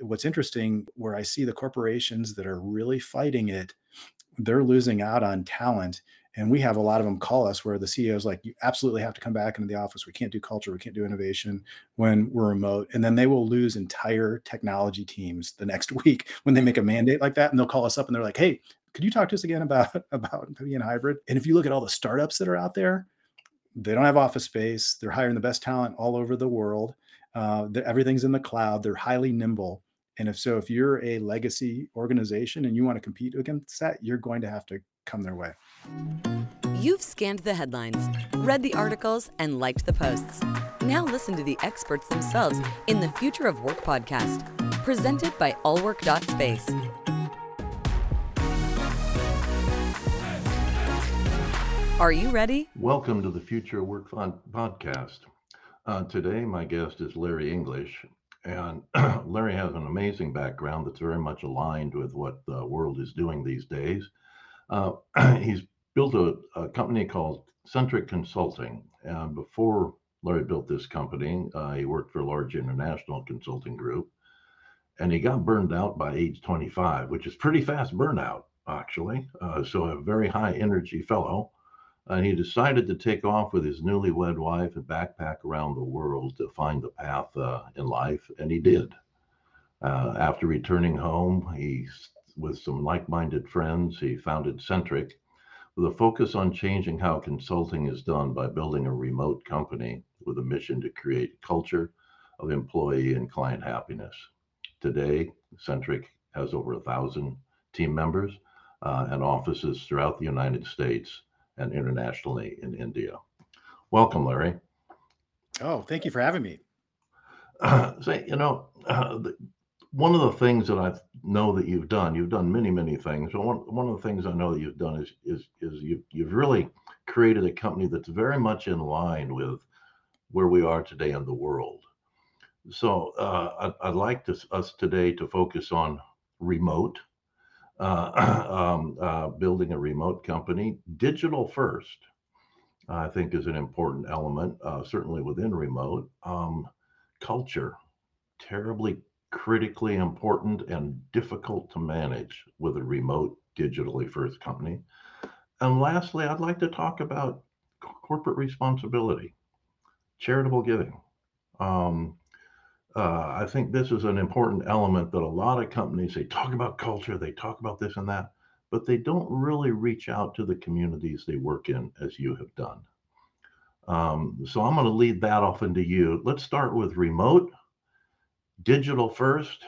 what's interesting where I see the corporations that are really fighting it, they're losing out on talent. And we have a lot of them call us where the CEO is like, you absolutely have to come back into the office. We can't do culture. We can't do innovation when we're remote. And then they will lose entire technology teams the next week when they make a mandate like that. And they'll call us up and they're like, hey, could you talk to us again about, about being hybrid? And if you look at all the startups that are out there, they don't have office space. They're hiring the best talent all over the world. Uh, everything's in the cloud. They're highly nimble. And if so, if you're a legacy organization and you want to compete against that, you're going to have to come their way. You've scanned the headlines, read the articles, and liked the posts. Now listen to the experts themselves in the Future of Work podcast, presented by allwork.space. Are you ready? Welcome to the Future of Work podcast. Uh, today, my guest is Larry English, and Larry has an amazing background that's very much aligned with what the world is doing these days. Uh, he's built a, a, company called Centric Consulting. And before Larry built this company, uh, he worked for a large international consulting group, and he got burned out by age 25, which is pretty fast burnout, actually. Uh, so a very high energy fellow and he decided to take off with his newlywed wife and backpack around the world to find the path uh, in life, and he did. Uh, after returning home, he, with some like-minded friends, he founded Centric, with a focus on changing how consulting is done by building a remote company with a mission to create a culture of employee and client happiness. Today, Centric has over a thousand team members uh, and offices throughout the United States and internationally in India. Welcome, Larry. Oh, thank you for having me. Uh, say, you know, uh, the, one of the things that I know that you've done, you've done many, many things. But one, one of the things I know that you've done is is is you've you've really created a company that's very much in line with where we are today in the world. So uh, I'd, I'd, like to, us today to focus on remote um, uh, building a remote company. Digital first, I think, is an important element, uh, certainly within remote. Um, culture, terribly critically important and difficult to manage with a remote digitally first company. And lastly, I'd like to talk about corporate responsibility, charitable giving. Um, uh, I think this is an important element that a lot of companies they talk about culture, they talk about this and that, but they don't really reach out to the communities they work in as you have done. Um, so I'm going to lead that off into you. Let's start with remote, digital first,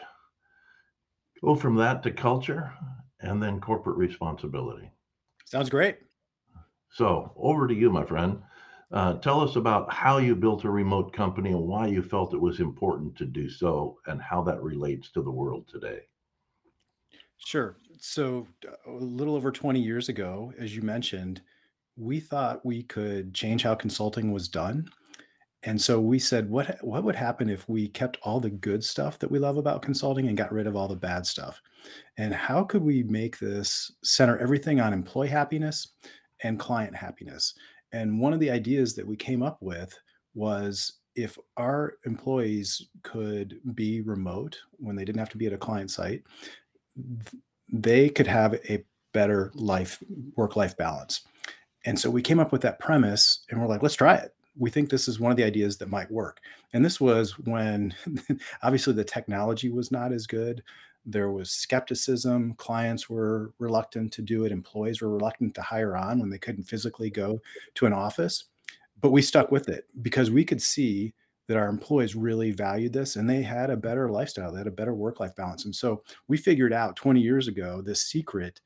go from that to culture, and then corporate responsibility. Sounds great. So over to you, my friend. Uh, tell us about how you built a remote company and why you felt it was important to do so and how that relates to the world today. Sure. So, a little over 20 years ago, as you mentioned, we thought we could change how consulting was done. And so we said, what what would happen if we kept all the good stuff that we love about consulting and got rid of all the bad stuff? And how could we make this center everything on employee happiness and client happiness? And one of the ideas that we came up with was if our employees could be remote when they didn't have to be at a client site, they could have a better life, work life balance. And so we came up with that premise and we're like, let's try it. We think this is one of the ideas that might work. And this was when obviously the technology was not as good there was skepticism. Clients were reluctant to do it. Employees were reluctant to hire on when they couldn't physically go to an office. But we stuck with it because we could see that our employees really valued this and they had a better lifestyle. They had a better work life balance. And so we figured out 20 years ago this secret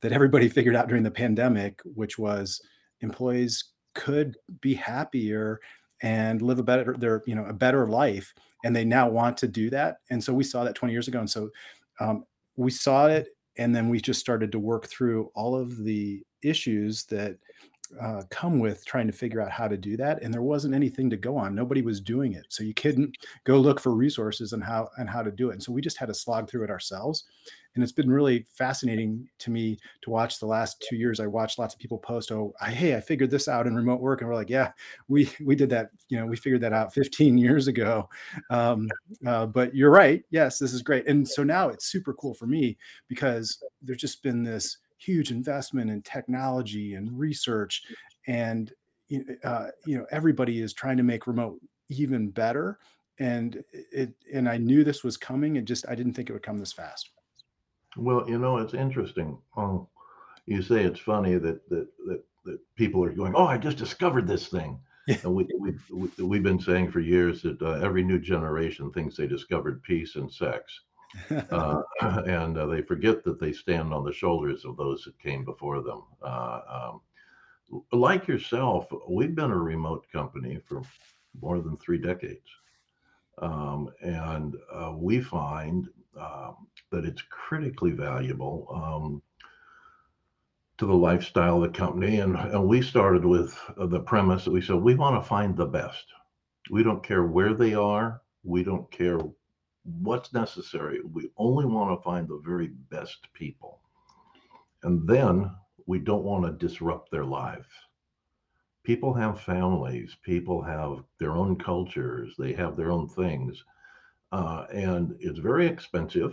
that everybody figured out during the pandemic, which was employees could be happier and live a better their you know a better life and they now want to do that and so we saw that 20 years ago and so um, we saw it and then we just started to work through all of the issues that uh, come with trying to figure out how to do that, and there wasn't anything to go on. Nobody was doing it, so you couldn't go look for resources and how and how to do it. And so we just had to slog through it ourselves. And it's been really fascinating to me to watch the last two years. I watched lots of people post, "Oh, hey, I figured this out in remote work," and we're like, "Yeah, we we did that. You know, we figured that out 15 years ago." Um, uh, but you're right. Yes, this is great. And so now it's super cool for me because there's just been this huge investment in technology and research and uh, you know everybody is trying to make remote even better and it and i knew this was coming and just i didn't think it would come this fast Well, you know, it's interesting. Um, you say it's funny that that that that people are going, "Oh, I just discovered this thing," yeah and we we, we we've been saying for years that uh, every new generation thinks they discovered peace and sex, uh, and uh, they forget that they stand on the shoulders of those that came before them. Uh, um, like yourself, we've been a remote company for more than three decades. Um, and uh, we find um, that it's critically valuable um, to the lifestyle of the company. And, and we started with uh, the premise that we said we want to find the best. We don't care where they are, we don't care what's necessary. We only want to find the very best people. And then we don't want to disrupt their lives people have families, people have their own cultures, they have their own things. Uh, and it's very expensive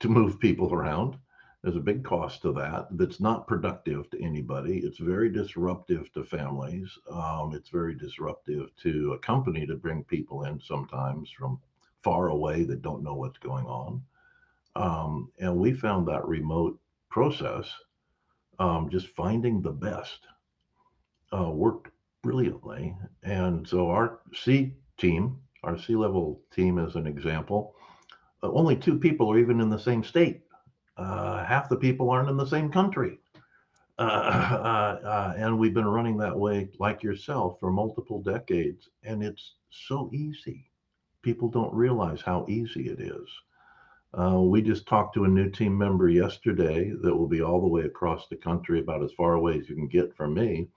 to move people around. There's a big cost to that that's not productive to anybody. It's very disruptive to families. Um, it's very disruptive to a company to bring people in sometimes from far away that don't know what's going on. Um, and we found that remote process, um, just finding the best uh, worked brilliantly. And so our C team, our C level team, as an example, uh, only two people are even in the same state. Uh, half the people aren't in the same country. Uh, uh, uh, and we've been running that way, like yourself, for multiple decades. And it's so easy. People don't realize how easy it is. Uh, we just talked to a new team member yesterday that will be all the way across the country, about as far away as you can get from me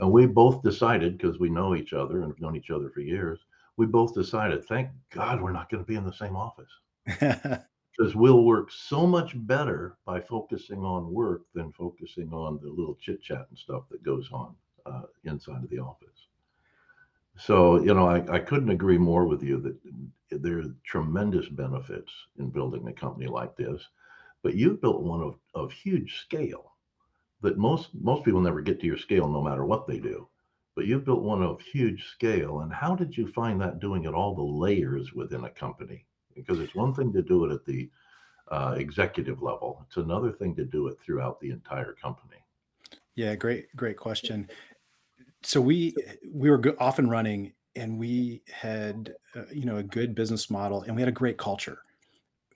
and we both decided, because we know each other and have known each other for years, we both decided, thank God we're not going to be in the same office because we'll work so much better by focusing on work than focusing on the little chit chat and stuff that goes on uh, inside of the office. So, you know, I, I couldn't agree more with you that there are tremendous benefits in building a company like this, but you've built one of, of huge scale that most most people never get to your scale no matter what they do but you've built one of huge scale and how did you find that doing at all the layers within a company? Because it's one thing to do it at the uh, executive level it's another thing to do it throughout the entire company. Yeah great great question. So we we were off and running and we had uh, you know a good business model and we had a great culture.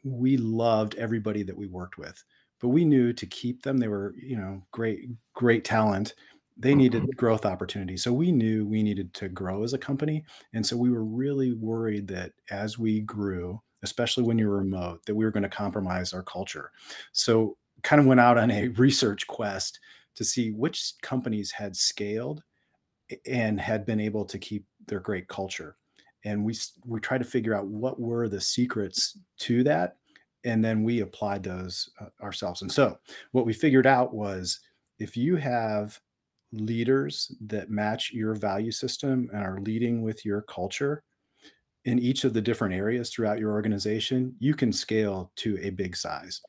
We loved everybody that we worked with but we knew to keep them they were you know great great talent they needed growth opportunities so we knew we needed to grow as a company and so we were really worried that as we grew especially when you're remote that we were going to compromise our culture so kind of went out on a research quest to see which companies had scaled and had been able to keep their great culture. And we we tried to figure out what were the secrets to that, and then we applied those uh, ourselves. And so what we figured out was if you have leaders that match your value system and are leading with your culture in each of the different areas throughout your organization, you can scale to a big size.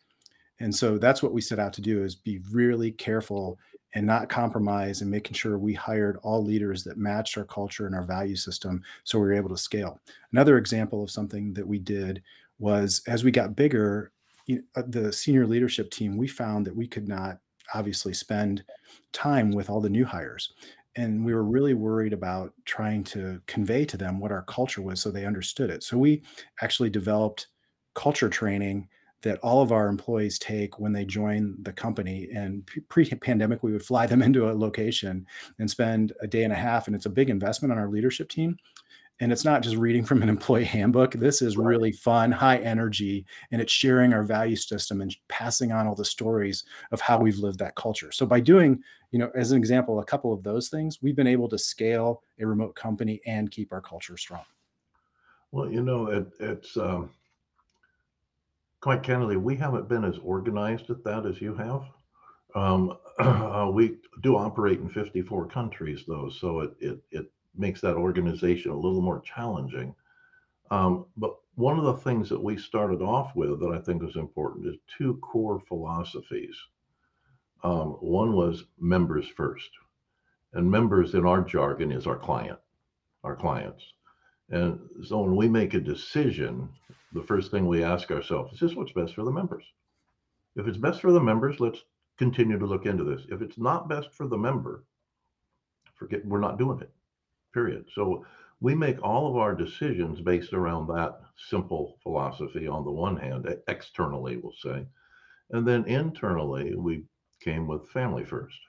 And so that's what we set out to do is be really careful and not compromise and making sure we hired all leaders that matched our culture and our value system so we were able to scale. Another example of something that we did was as we got bigger, uh, the senior leadership team, we found that we could not obviously spend time with all the new hires. And we were really worried about trying to convey to them what our culture was so they understood it. So we actually developed culture training that all of our employees take when they join the company. And pre pandemic, we would fly them into a location and spend a day and a half. And it's a big investment on our leadership team. And it's not just reading from an employee handbook. This is really fun, high energy, and it's sharing our value system and passing on all the stories of how we've lived that culture. So by doing, you know, as an example, a couple of those things, we've been able to scale a remote company and keep our culture strong. Well, you know, it, it's um, quite candidly, we haven't been as organized at that as you have. Um, uh, we do operate in 54 countries, though, so it it it makes that organization a little more challenging. Um, but one of the things that we started off with that I think was important is two core philosophies. Um, one was members first, and members in our jargon is our client, our clients. And so when we make a decision, the first thing we ask ourselves is this what's best for the members? If it's best for the members, let's continue to look into this. If it's not best for the member, forget we're not doing it. Period. So we make all of our decisions based around that simple philosophy on the one hand, externally, we'll say. And then internally, we came with family first.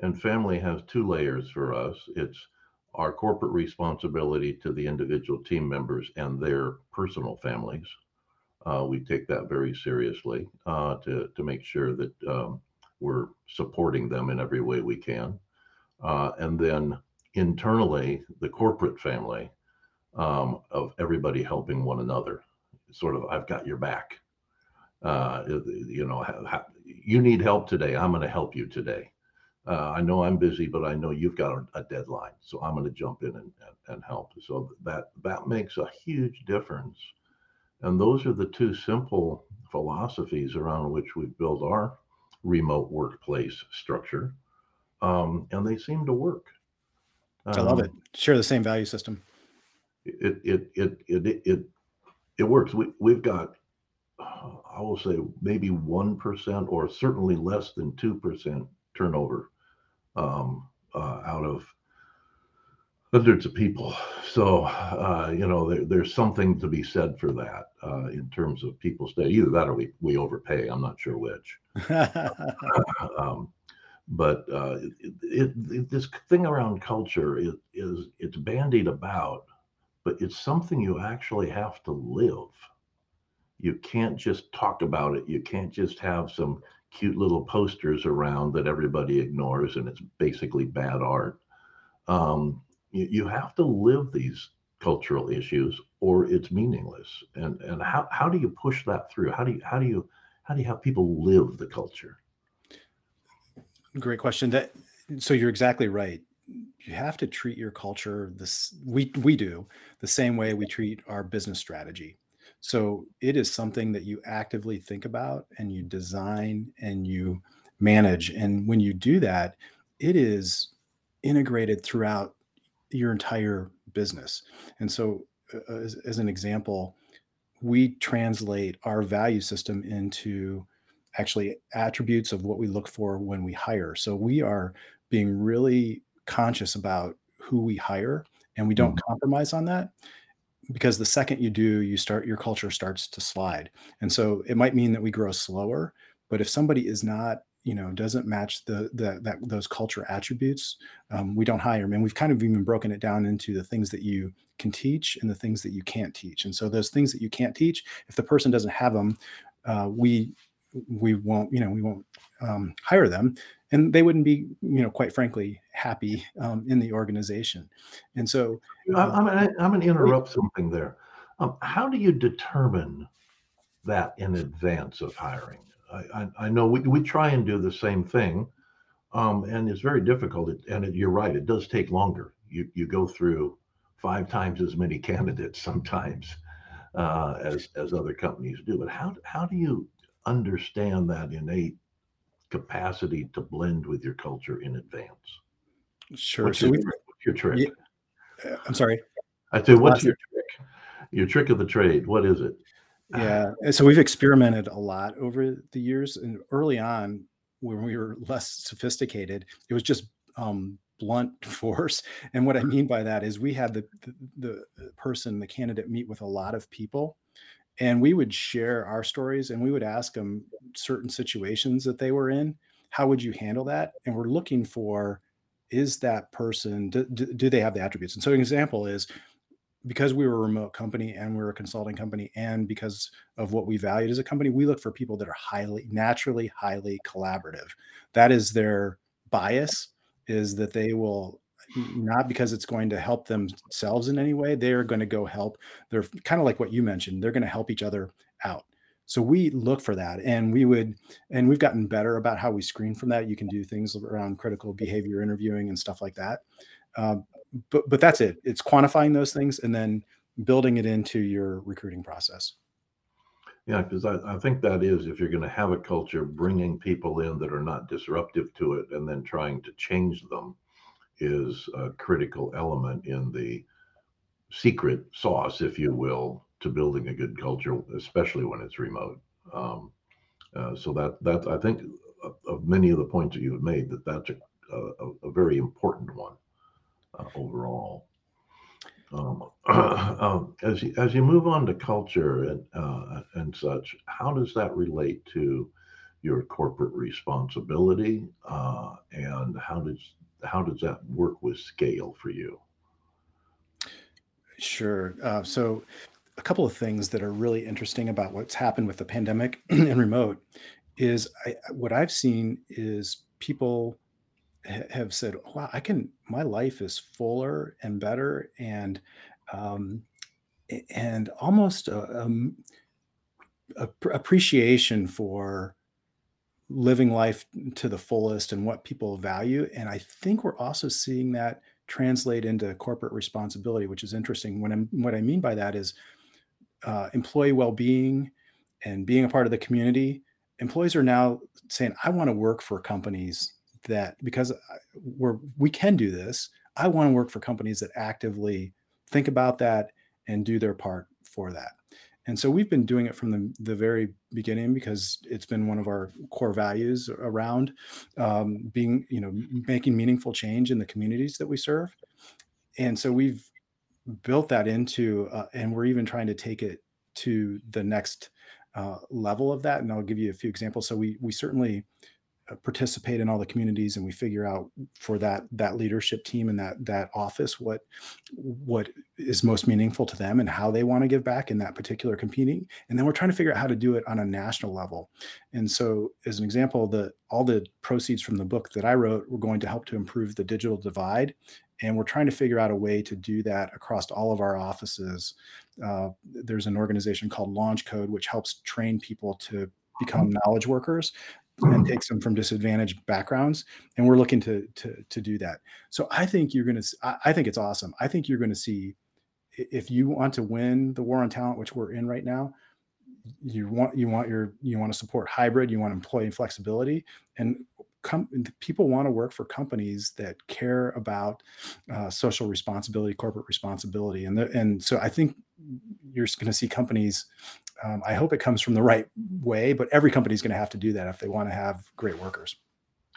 And family has two layers for us. It's our corporate responsibility to the individual team members and their personal families. Uh, we take that very seriously uh, to, to make sure that um, we're supporting them in every way we can. Uh, and then internally, the corporate family um, of everybody helping one another. Sort of, I've got your back. Uh, you know, you need help today. I'm going to help you today uh, I know I'm busy, but I know you've got a, a deadline, so I'm going to jump in and, and, and help. So that that makes a huge difference. And those are the two simple philosophies around which we build our remote workplace structure, um, and they seem to work. I love it. Um, Share the same value system. it it it it it it, it works. We we've got I will say maybe one percent or certainly less than two percent turnover um, uh, out of hundreds of people. So uh, you know there, there's something to be said for that uh, in terms of people stay. Either that or we we overpay. I'm not sure which. Um, but uh, it, it, this thing around culture is, is it's bandied about, but it's something you actually have to live. You can't just talk about it. You can't just have some cute little posters around that everybody ignores and it's basically bad art. Um, you, you have to live these cultural issues or it's meaningless. And and how, how do you push that through? How do you how do you how do you have people live the culture? Great question. That so you're exactly right. You have to treat your culture this we we do the same way we treat our business strategy. So it is something that you actively think about and you design and you manage. And when you do that, it is integrated throughout your entire business. And so uh, as, as an example, we translate our value system into actually attributes of what we look for when we hire. So we are being really conscious about who we hire and we don't Mhm. compromise on that because the second you do, you start your culture starts to slide. And so it might mean that we grow slower, but if somebody is not, you know, doesn't match the the that those culture attributes, um, we don't hire them. And we've kind of even broken it down into the things that you can teach and the things that you can't teach. And so those things that you can't teach, if the person doesn't have them, uh, we we won't, you know, we won't um, hire them, and they wouldn't be, you know, quite frankly, happy um, in the organization. And so, I'm, uh, I'm, gonna- I'm going to interrupt something there. Um, how do you determine that in advance of hiring? I, I, I know we, we try and do the same thing, um, and it's very difficult. It, and it, you're right, it does take longer. You you go through five times as many candidates sometimes uh, as as other companies do. But how how do you understand that innate capacity to blend with your culture in advance? sure. What's So your trick? What's your trick? yeah, uh, I'm sorry. I say, what's Last your trick? Your trick of the trade. What is it? Yeah, and so we've experimented a lot over the years, and early on, when we were less sophisticated, it was just um, blunt force. And what I mean by that is we had the, the the person, the candidate, meet with a lot of people, and we would share our stories, and we would ask them certain situations that they were in. How would you handle that? And we're looking for is that person do, do they have the attributes? And so an example is because we were a remote company and we're a consulting company and because of what we valued as a company we look for people that are highly naturally highly collaborative that is their bias is that they will not because it's going to help themselves in any way they're going to go help they're kind of like what you mentioned they're going to help each other out. So we look for that and we would and we've gotten better about how we screen from that you can do things around critical behavior interviewing and stuff like that um, but but that's it it's quantifying those things and then building it into your recruiting process. Yeah because I, I think that is if you're going to have a culture bringing people in that are not disruptive to it and then trying to change them is a critical element in the secret sauce if you will to building a good culture especially when it's remote um, uh, so that that i think of, of, many of the points that you've made that that's a, a, a very important one uh, overall. Um, um, as you, as you move on to culture and uh, and such, how does that relate to your corporate responsibility, uh, and how does how does that work with scale for you? Sure. Uh, so, a couple of things that are really interesting about what's happened with the pandemic and remote is I, what I've seen is people have said, "Wow, I can. My life is fuller and better, and um, and almost a, um, a appreciation for living life to the fullest and what people value." And I think we're also seeing that translate into corporate responsibility, which is interesting. When I'm, what I mean by that is uh, employee well-being and being a part of the community. Employees are now saying, "I want to work for companies that because we're we can do this i want to work for companies that actively think about that and do their part for that and so we've been doing it from the, the very beginning because it's been one of our core values around um, being you know making meaningful change in the communities that we serve. And so we've built that into uh, and we're even trying to take it to the next uh, level of that and i'll give you a few examples. So we we certainly participate in all the communities and we figure out for that that leadership team and that that office what what is most meaningful to them and how they want to give back in that particular competing. And then we're trying to figure out how to do it on a national level. And so as an example the all the proceeds from the book that i wrote were going to help to improve the digital divide. And we're trying to figure out a way to do that across all of our offices. Uh, there's an organization called LaunchCode which helps train people to become knowledge workers and takes them from disadvantaged backgrounds and we're looking to to to do that. So i think you're going to i think it's awesome. I think you're going to see if you want to win the war on talent which we're in right now you want you want your you want to support hybrid you want employee flexibility and come people want to work for companies that care about uh, social responsibility corporate responsibility and the, and so i think you're going to see companies um, I hope it comes from the right way, but every company is going to have to do that if they want to have great workers.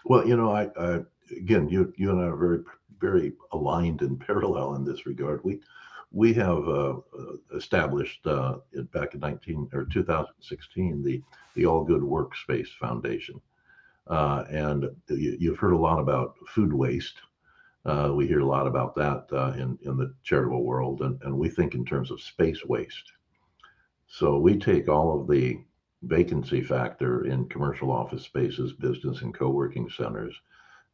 Well, you know, I, I again, you you and I are very very aligned and parallel in this regard. We we have uh, uh established uh, back in 19 or 2016 the the All Good Workspace Foundation, uh, and you, have heard a lot about food waste. Uh, we hear a lot about that uh, in in the charitable world, and, and we think in terms of space waste. So we take all of the vacancy factor in commercial office spaces, business and co-working centers,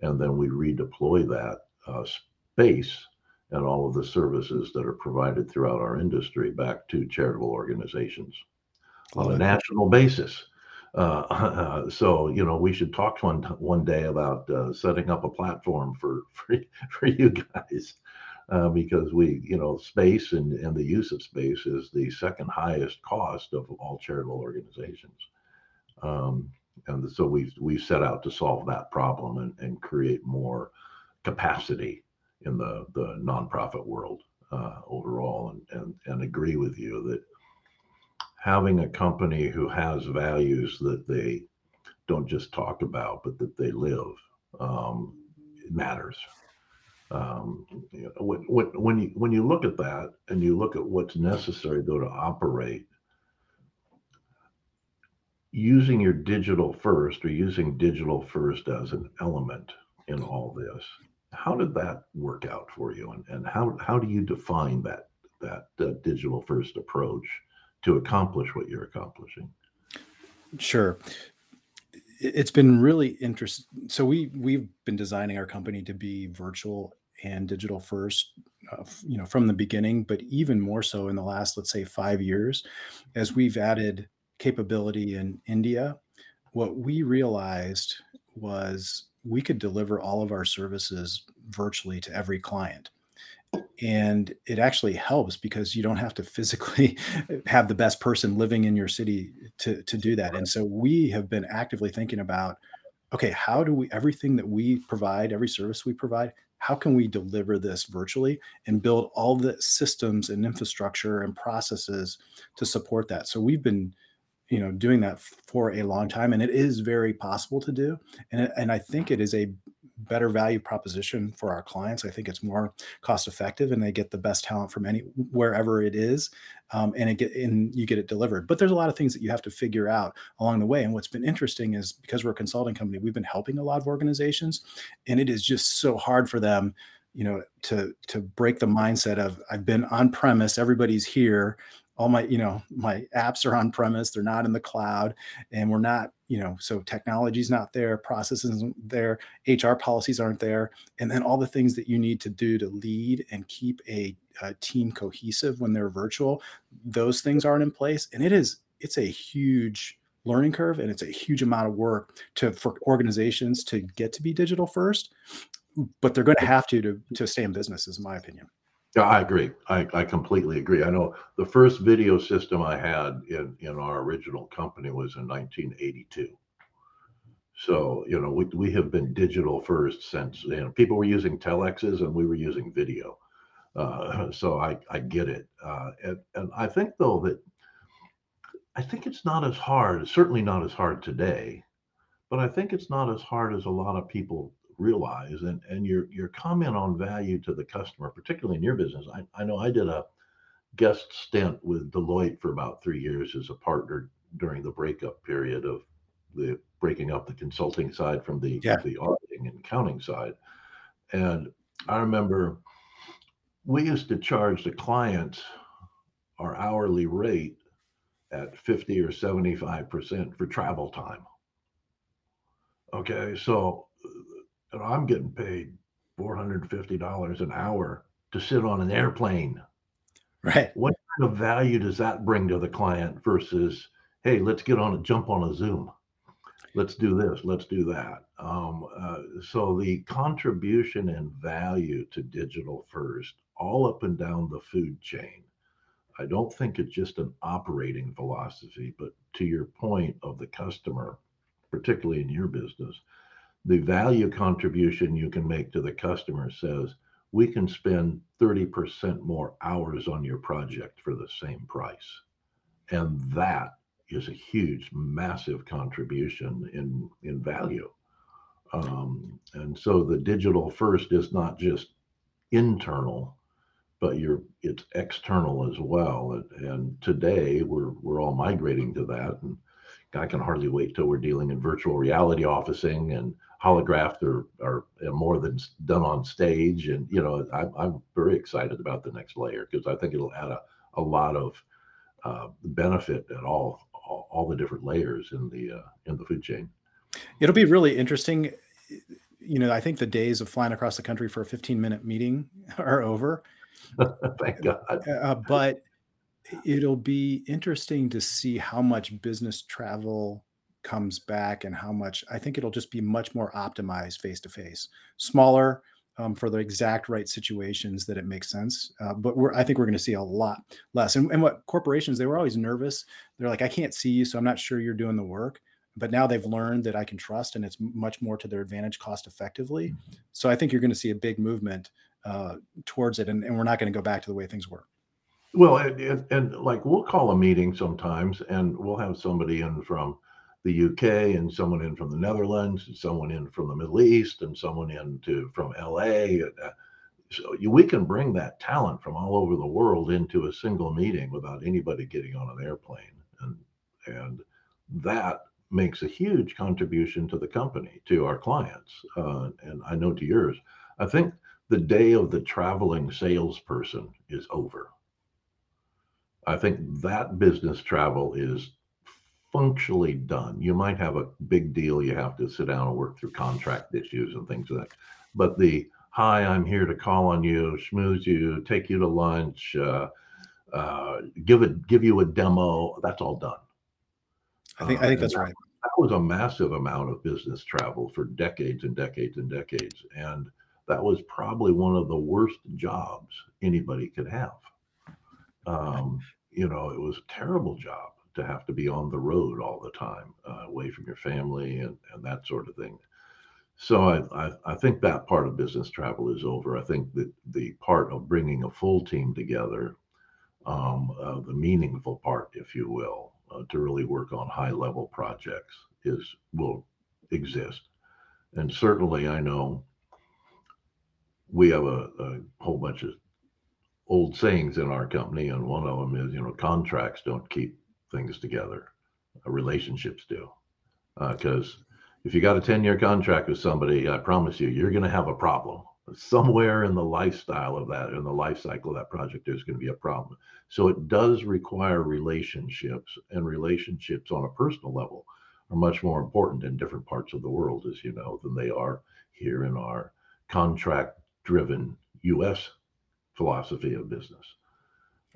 and then we redeploy that uh, space and all of the services that are provided throughout our industry back to charitable organizations on a national basis. Uh, so you know we should talk one one day about uh, setting up a platform for for, for you guys uh, because we, you know, space and, and the use of space is the second highest cost of all charitable organizations. Um, and so we we set out to solve that problem and, and create more capacity in the, the nonprofit world uh, overall and, and, and agree with you that having a company who has values that they don't just talk about, but that they live um, matters um, when, when you when you look at that and you look at what's necessary though to operate using your digital first or using digital first as an element in all this how did that work out for you and, and how how do you define that that uh, digital first approach to accomplish what you're accomplishing? Sure. It's been really interesting. So we we've been designing our company to be virtual and digital first, uh, you know, from the beginning, but even more so in the last, let's say, five years, as we've added capability in India. What we realized was we could deliver all of our services virtually to every client and it actually helps because you don't have to physically have the best person living in your city to to do that. And so we have been actively thinking about okay how do we everything that we provide every service we provide how can we deliver this virtually and build all the systems and infrastructure and processes to support that? So we've been you know doing that for a long time and it is very possible to do and and I think it is a better value proposition for our clients. I think it's more cost effective and they get the best talent from any wherever it is um, and it get and you get it delivered. But there's a lot of things that you have to figure out along the way. And what's been interesting is because we're a consulting company, we've been helping a lot of organizations and it is just so hard for them you know to to break the mindset of i've been on premise everybody's here all my you know my apps are on premise they're not in the cloud and we're not you know so technology's not there processes there hr policies aren't there and then all the things that you need to do to lead and keep a, a team cohesive when they're virtual those things aren't in place and it is it's a huge learning curve and it's a huge amount of work to for organizations to get to be digital first but they're going to have to to to stay in business is my opinion Yeah, I agree. I, I completely agree. I know the first video system I had in, in our original company was in 1982. So, you know, we, we have been digital first since, you know, people were using telexes and we were using video. Uh, so I, I get it. Uh, and, and I think though that I think it's not as hard, certainly not as hard today, but I think it's not as hard as a lot of people realize. And and your your comment on value to the customer, particularly in your business, I, I know I did a guest stint with Deloitte for about three years as a partner during the breakup period of the breaking up the consulting side from the yeah the auditing and accounting side. And I remember we used to charge the clients our hourly rate at 50 or 75% for travel time. Okay, so I'm getting paid $450 an hour to sit on an airplane. right What kind of value does that bring to the client versus, hey, let's get on a jump on a Zoom. Let's do this, let's do that. Um, uh, so the contribution and value to digital first, all up and down the food chain. I don't think it's just an operating philosophy, but to your point of the customer, particularly in your business, the value contribution you can make to the customer says we can spend 30% more hours on your project for the same price. And that is a huge, massive contribution in, in value. Um, and so the digital first is not just internal, but you're it's external as well. And, and today we're we're all migrating to that. And I can hardly wait till we're dealing in virtual reality officing and holographed are, are more than done on stage. And, you know, I'm, I'm very excited about the next layer because I think it'll add a, a lot of uh, benefit at all, all, all the different layers in the, uh, in the food chain. it'll be really interesting you know i think the days of flying across the country for a 15 minute meeting are over Thank God. uh, but it'll be interesting to see how much business travel comes back and how much I think it'll just be much more optimized face to face, smaller um, for the exact right situations that it makes sense. Uh, but we're, I think we're going to see a lot less. And, and what corporations, they were always nervous. They're like, I can't see you, so I'm not sure you're doing the work. But now they've learned that I can trust and it's much more to their advantage cost effectively. So I think you're going to see a big movement uh, towards it. And, and we're not going to go back to the way things were. Well, and, and, and like we'll call a meeting sometimes and we'll have somebody in from the UK and someone in from the Netherlands and someone in from the Middle East and someone in to from LA. Uh, So you, we can bring that talent from all over the world into a single meeting without anybody getting on an airplane. And and that makes a huge contribution to the company, to our clients. Uh, and I know to yours. I think the day of the traveling salesperson is over I think that business travel is functionally done. You might have a big deal you have to sit down and work through contract issues and things like that. But the hi, I'm here to call on you, schmooze you, take you to lunch, uh, uh, give it, give you a demo. That's all done. I think Uh, I think and that's that, right. that was a massive amount of business travel for decades and decades and decades. And that was probably one of the worst jobs anybody could have. Um, you know, it was a terrible job to have to be on the road all the time, uh, away from your family and, and that sort of thing. So I, I, I think that part of business travel is over. I think that the part of bringing a full team together, um, uh, the meaningful part, if you will, uh, to really work on high level projects is will exist. And certainly, I know we have a, a whole bunch of old sayings in our company, and one of them is, you know, contracts don't keep things together, uh, relationships do. Because if you got a 10 year contract with somebody, I promise you, you're going to have a problem. Somewhere in the lifestyle of that, in the life cycle of that project, there's going to be a problem. So it does require relationships, and relationships on a personal level are much more important in different parts of the world, as you know, than they are here in our contract driven US philosophy of business.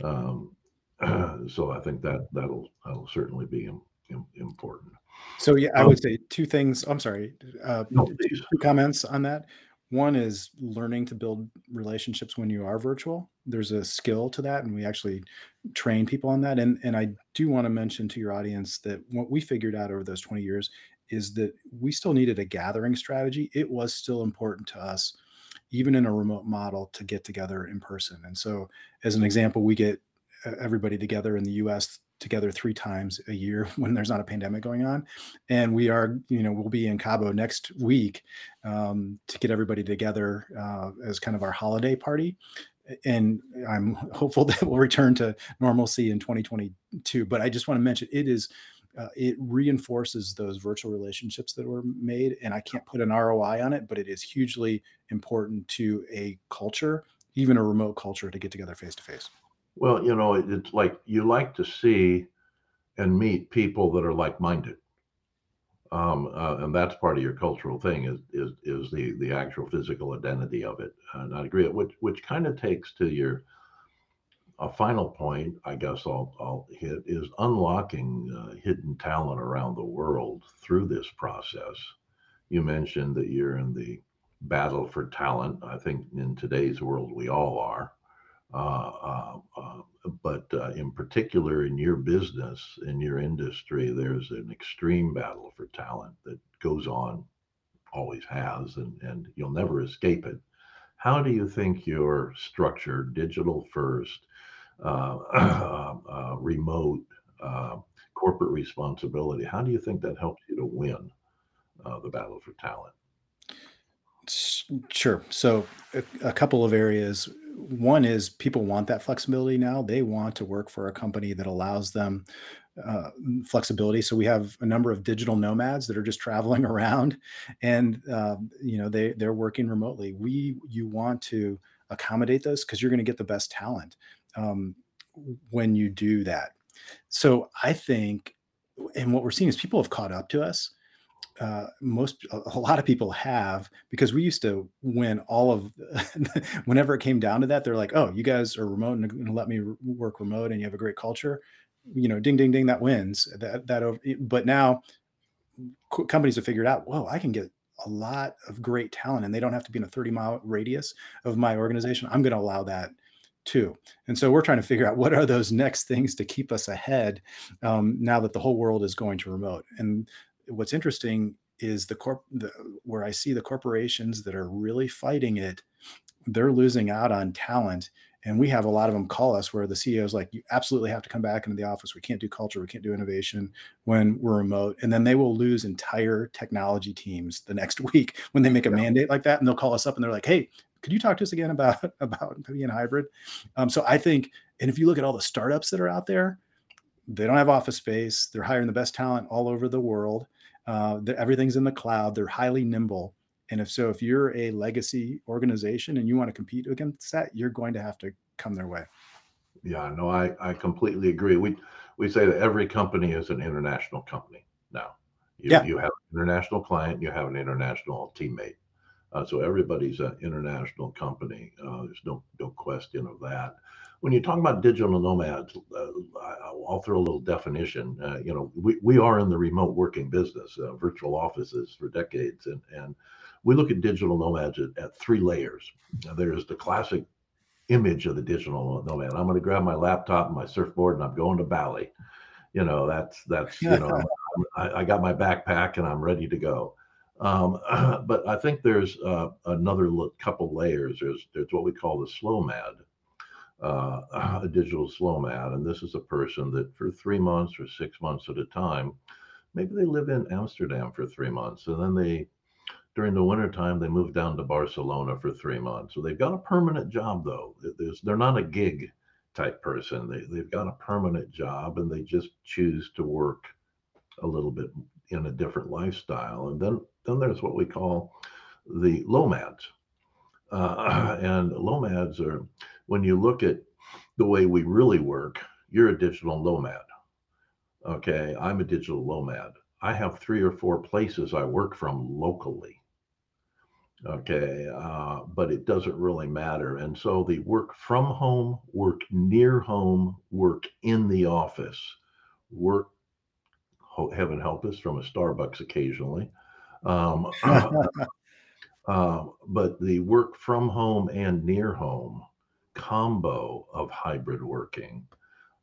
Um, so I think that that'll that'll certainly be im- im- important. So yeah, I Um, would say two things. I'm sorry, uh, no, two, comments on that. One is learning to build relationships when you are virtual. There's a skill to that, and we actually train people on that. And and I do want to mention to your audience that what we figured out over those 20 years is that we still needed a gathering strategy. It was still important to us, even in a remote model, to get together in person. And so, as an example, we get everybody together in the U.S. together three times a year when there's not a pandemic going on, and we are, you know, we'll be in Cabo next week um, to get everybody together uh, as kind of our holiday party. And I'm hopeful that we'll return to normalcy in 2022. But I just want to mention it is. Uh, it reinforces those virtual relationships that were made, and I can't put an ROI on it, but it is hugely important to a culture, even a remote culture, to get together face to face. Well, you know, it, it's like you like to see and meet people that are like-minded, um, uh, and that's part of your cultural thing is is is the the actual physical identity of it. And I agree, which which kind of takes to your a final point. I guess I'll I'll hit is unlocking uh, hidden talent around the world through this process. You mentioned that you're in the battle for talent. I think in today's world we all are but uh, in particular in your business, in your industry, there's an extreme battle for talent that goes on, always has, and, and you'll never escape it. How do you think your structure, digital first, uh, uh, remote, uh, corporate responsibility, how do you think that helps you to win uh, the battle for talent? Sure. So, a, a couple of areas. One is people want that flexibility now. They want to work for a company that allows them uh, flexibility. So we have a number of digital nomads that are just traveling around, and um, you know they they're working remotely. We you want to accommodate those because you're going to get the best talent um, when you do that. So I think, and what we're seeing is people have caught up to us uh, most a, lot of people have because we used to win all of whenever it came down to that they're like oh you guys are remote and let me work remote and you have a great culture. You know ding ding ding that wins that that ov- but now co- companies have figured out whoa i can get a lot of great talent and they don't have to be in a 30 mile radius of my organization i'm going to allow that too. And so we're trying to figure out what are those next things to keep us ahead um, now that the whole world is going to remote. And what's interesting is the corp the, where i see the corporations that are really fighting it they're losing out on talent. And we have a lot of them call us where the ceo is like you absolutely have to come back into the office. We can't do culture. We can't do innovation when we're remote. And then they will lose entire technology teams the next week when they make a Yeah. mandate like that and they'll call us up and they're like hey could you talk to us again about about being hybrid? Um, so i think and if you look at all the startups that are out there they don't have office space. They're hiring the best talent all over the world uh, the, everything's in the cloud they're highly nimble and if so, if you're a legacy organization and you want to compete against that, you're going to have to come their way. Yeah, no, I, I completely agree. We we say that every company is an international company now. You Yeah. you have an international client, you have an international teammate. Uh, so everybody's an international company. Uh, there's no no question of that. When you talk about digital nomads, uh, I'll throw a little definition. Uh, you know, we, we are in the remote working business, uh, virtual offices for decades, and and we look at digital nomads at, at three layers. Now, There's the classic image of the digital nomad. I'm going to grab my laptop and my surfboard and I'm going to Bali. You know, that's that's you know, I, I got my backpack and I'm ready to go. Um, but I think there's uh, another couple layers. There's there's what we call the slowmad, uh, a digital slowmad, and this is a person that for three months or six months at a time, maybe they live in Amsterdam for three months and then they during the wintertime, they move down to Barcelona for three months. So they've got a permanent job, though. There's, they're not a gig type person. They, they've got a permanent job and they just choose to work a little bit in a different lifestyle. And then, then there's what we call the lomads. Uh, and lomads are, when you look at the way we really work, you're a digital nomad. Okay. I'm a digital nomad. I have three or four places I work from locally. Okay, uh, but it doesn't really matter. And so the work from home, work near home, work in the office, work, heaven help us, from a Starbucks occasionally. Um, uh, but the work from home and near home combo of hybrid working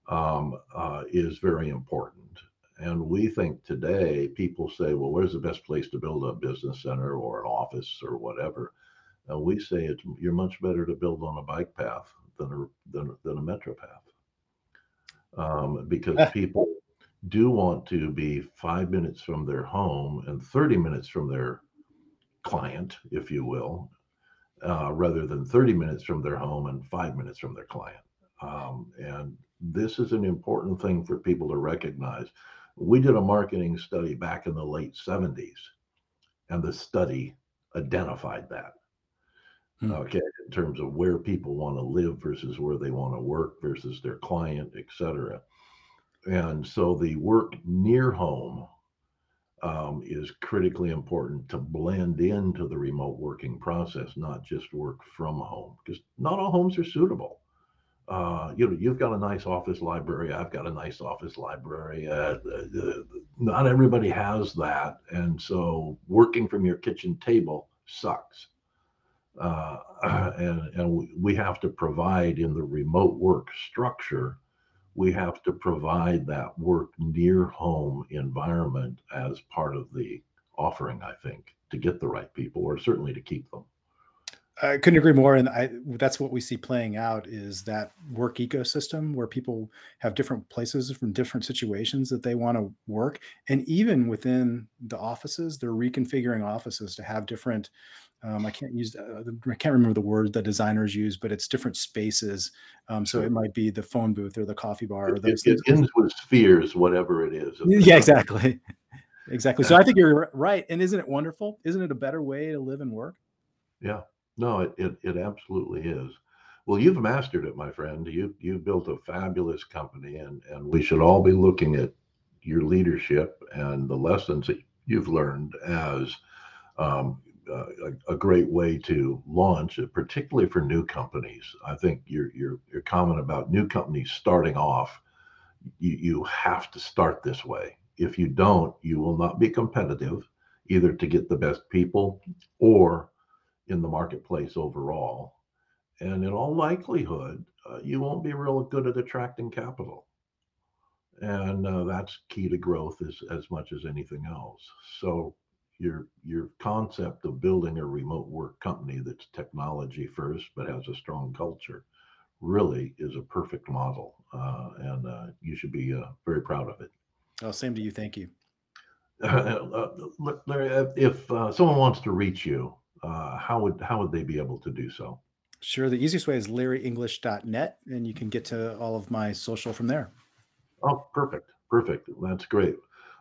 um, uh, is very important. And we think today people say, well, where's the best place to build a business center or an office or whatever? And we say it's you're much better to build on a bike path than a than, than a metro path, um, because people do want to be five minutes from their home and 30 minutes from their client, if you will, uh, rather than 30 minutes from their home and five minutes from their client. Um, and this is an important thing for people to recognize. We did a marketing study back in the late 70s, and the study identified that. Hmm. Okay, in terms of where people want to live versus where they want to work versus their client, et cetera. And so the work near home um, is critically important to blend into the remote working process, not just work from home, because not all homes are suitable uh, you know, you've got a nice office library. I've got a nice office library. Uh, not everybody has that, and so working from your kitchen table sucks. Uh, and and we have to provide in the remote work structure. We have to provide that work near home environment as part of the offering. I think to get the right people, or certainly to keep them. I couldn't agree more, and I that's what we see playing out is that work ecosystem where people have different places from different situations that they want to work, and even within the offices, they're reconfiguring offices to have different. Um, I can't use uh, I can't remember the word that designers use, but it's different spaces. Um, so it might be the phone booth or the coffee bar or those it, it ends with spheres, whatever it is. Yeah, exactly, exactly. So I think you're right, and isn't it wonderful? Isn't it a better way to live and work? Yeah, no, it, it it absolutely is. Well, you've mastered it, my friend. You you've built a fabulous company, and and we should all be looking at your leadership and the lessons that you've learned as um, a, a great way to launch, uh, particularly for new companies. I think your your your comment about new companies starting off, you you have to start this way. If you don't, you will not be competitive, either to get the best people or in the marketplace overall. And in all likelihood, uh, you won't be real good at attracting capital. And uh, that's key to growth as, as much as anything else. So your your concept of building a remote work company that's technology first but has a strong culture really is a perfect model, uh, and uh, you should be uh, very proud of it. Oh, same to you. Thank you. Uh, Larry, if if, uh, someone wants to reach you, uh, how would how would they be able to do so? Sure. The easiest way is larryenglish.net, and you can get to all of my social from there. Oh, perfect, perfect. That's great.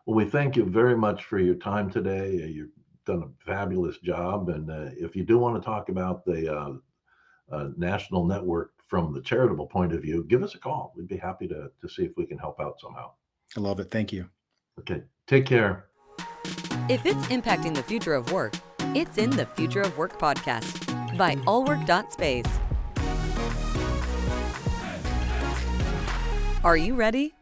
Well, we thank you very much for your time today. Uh, You've done a fabulous job, and uh, if you do want to talk about the uh, a national network from the charitable point of view, give us a call. We'd be happy to, to see if we can help out somehow. I love it. Thank you. Okay. Take care. If it's impacting the future of work, it's in the Future of Work podcast by allwork.space. Are you ready?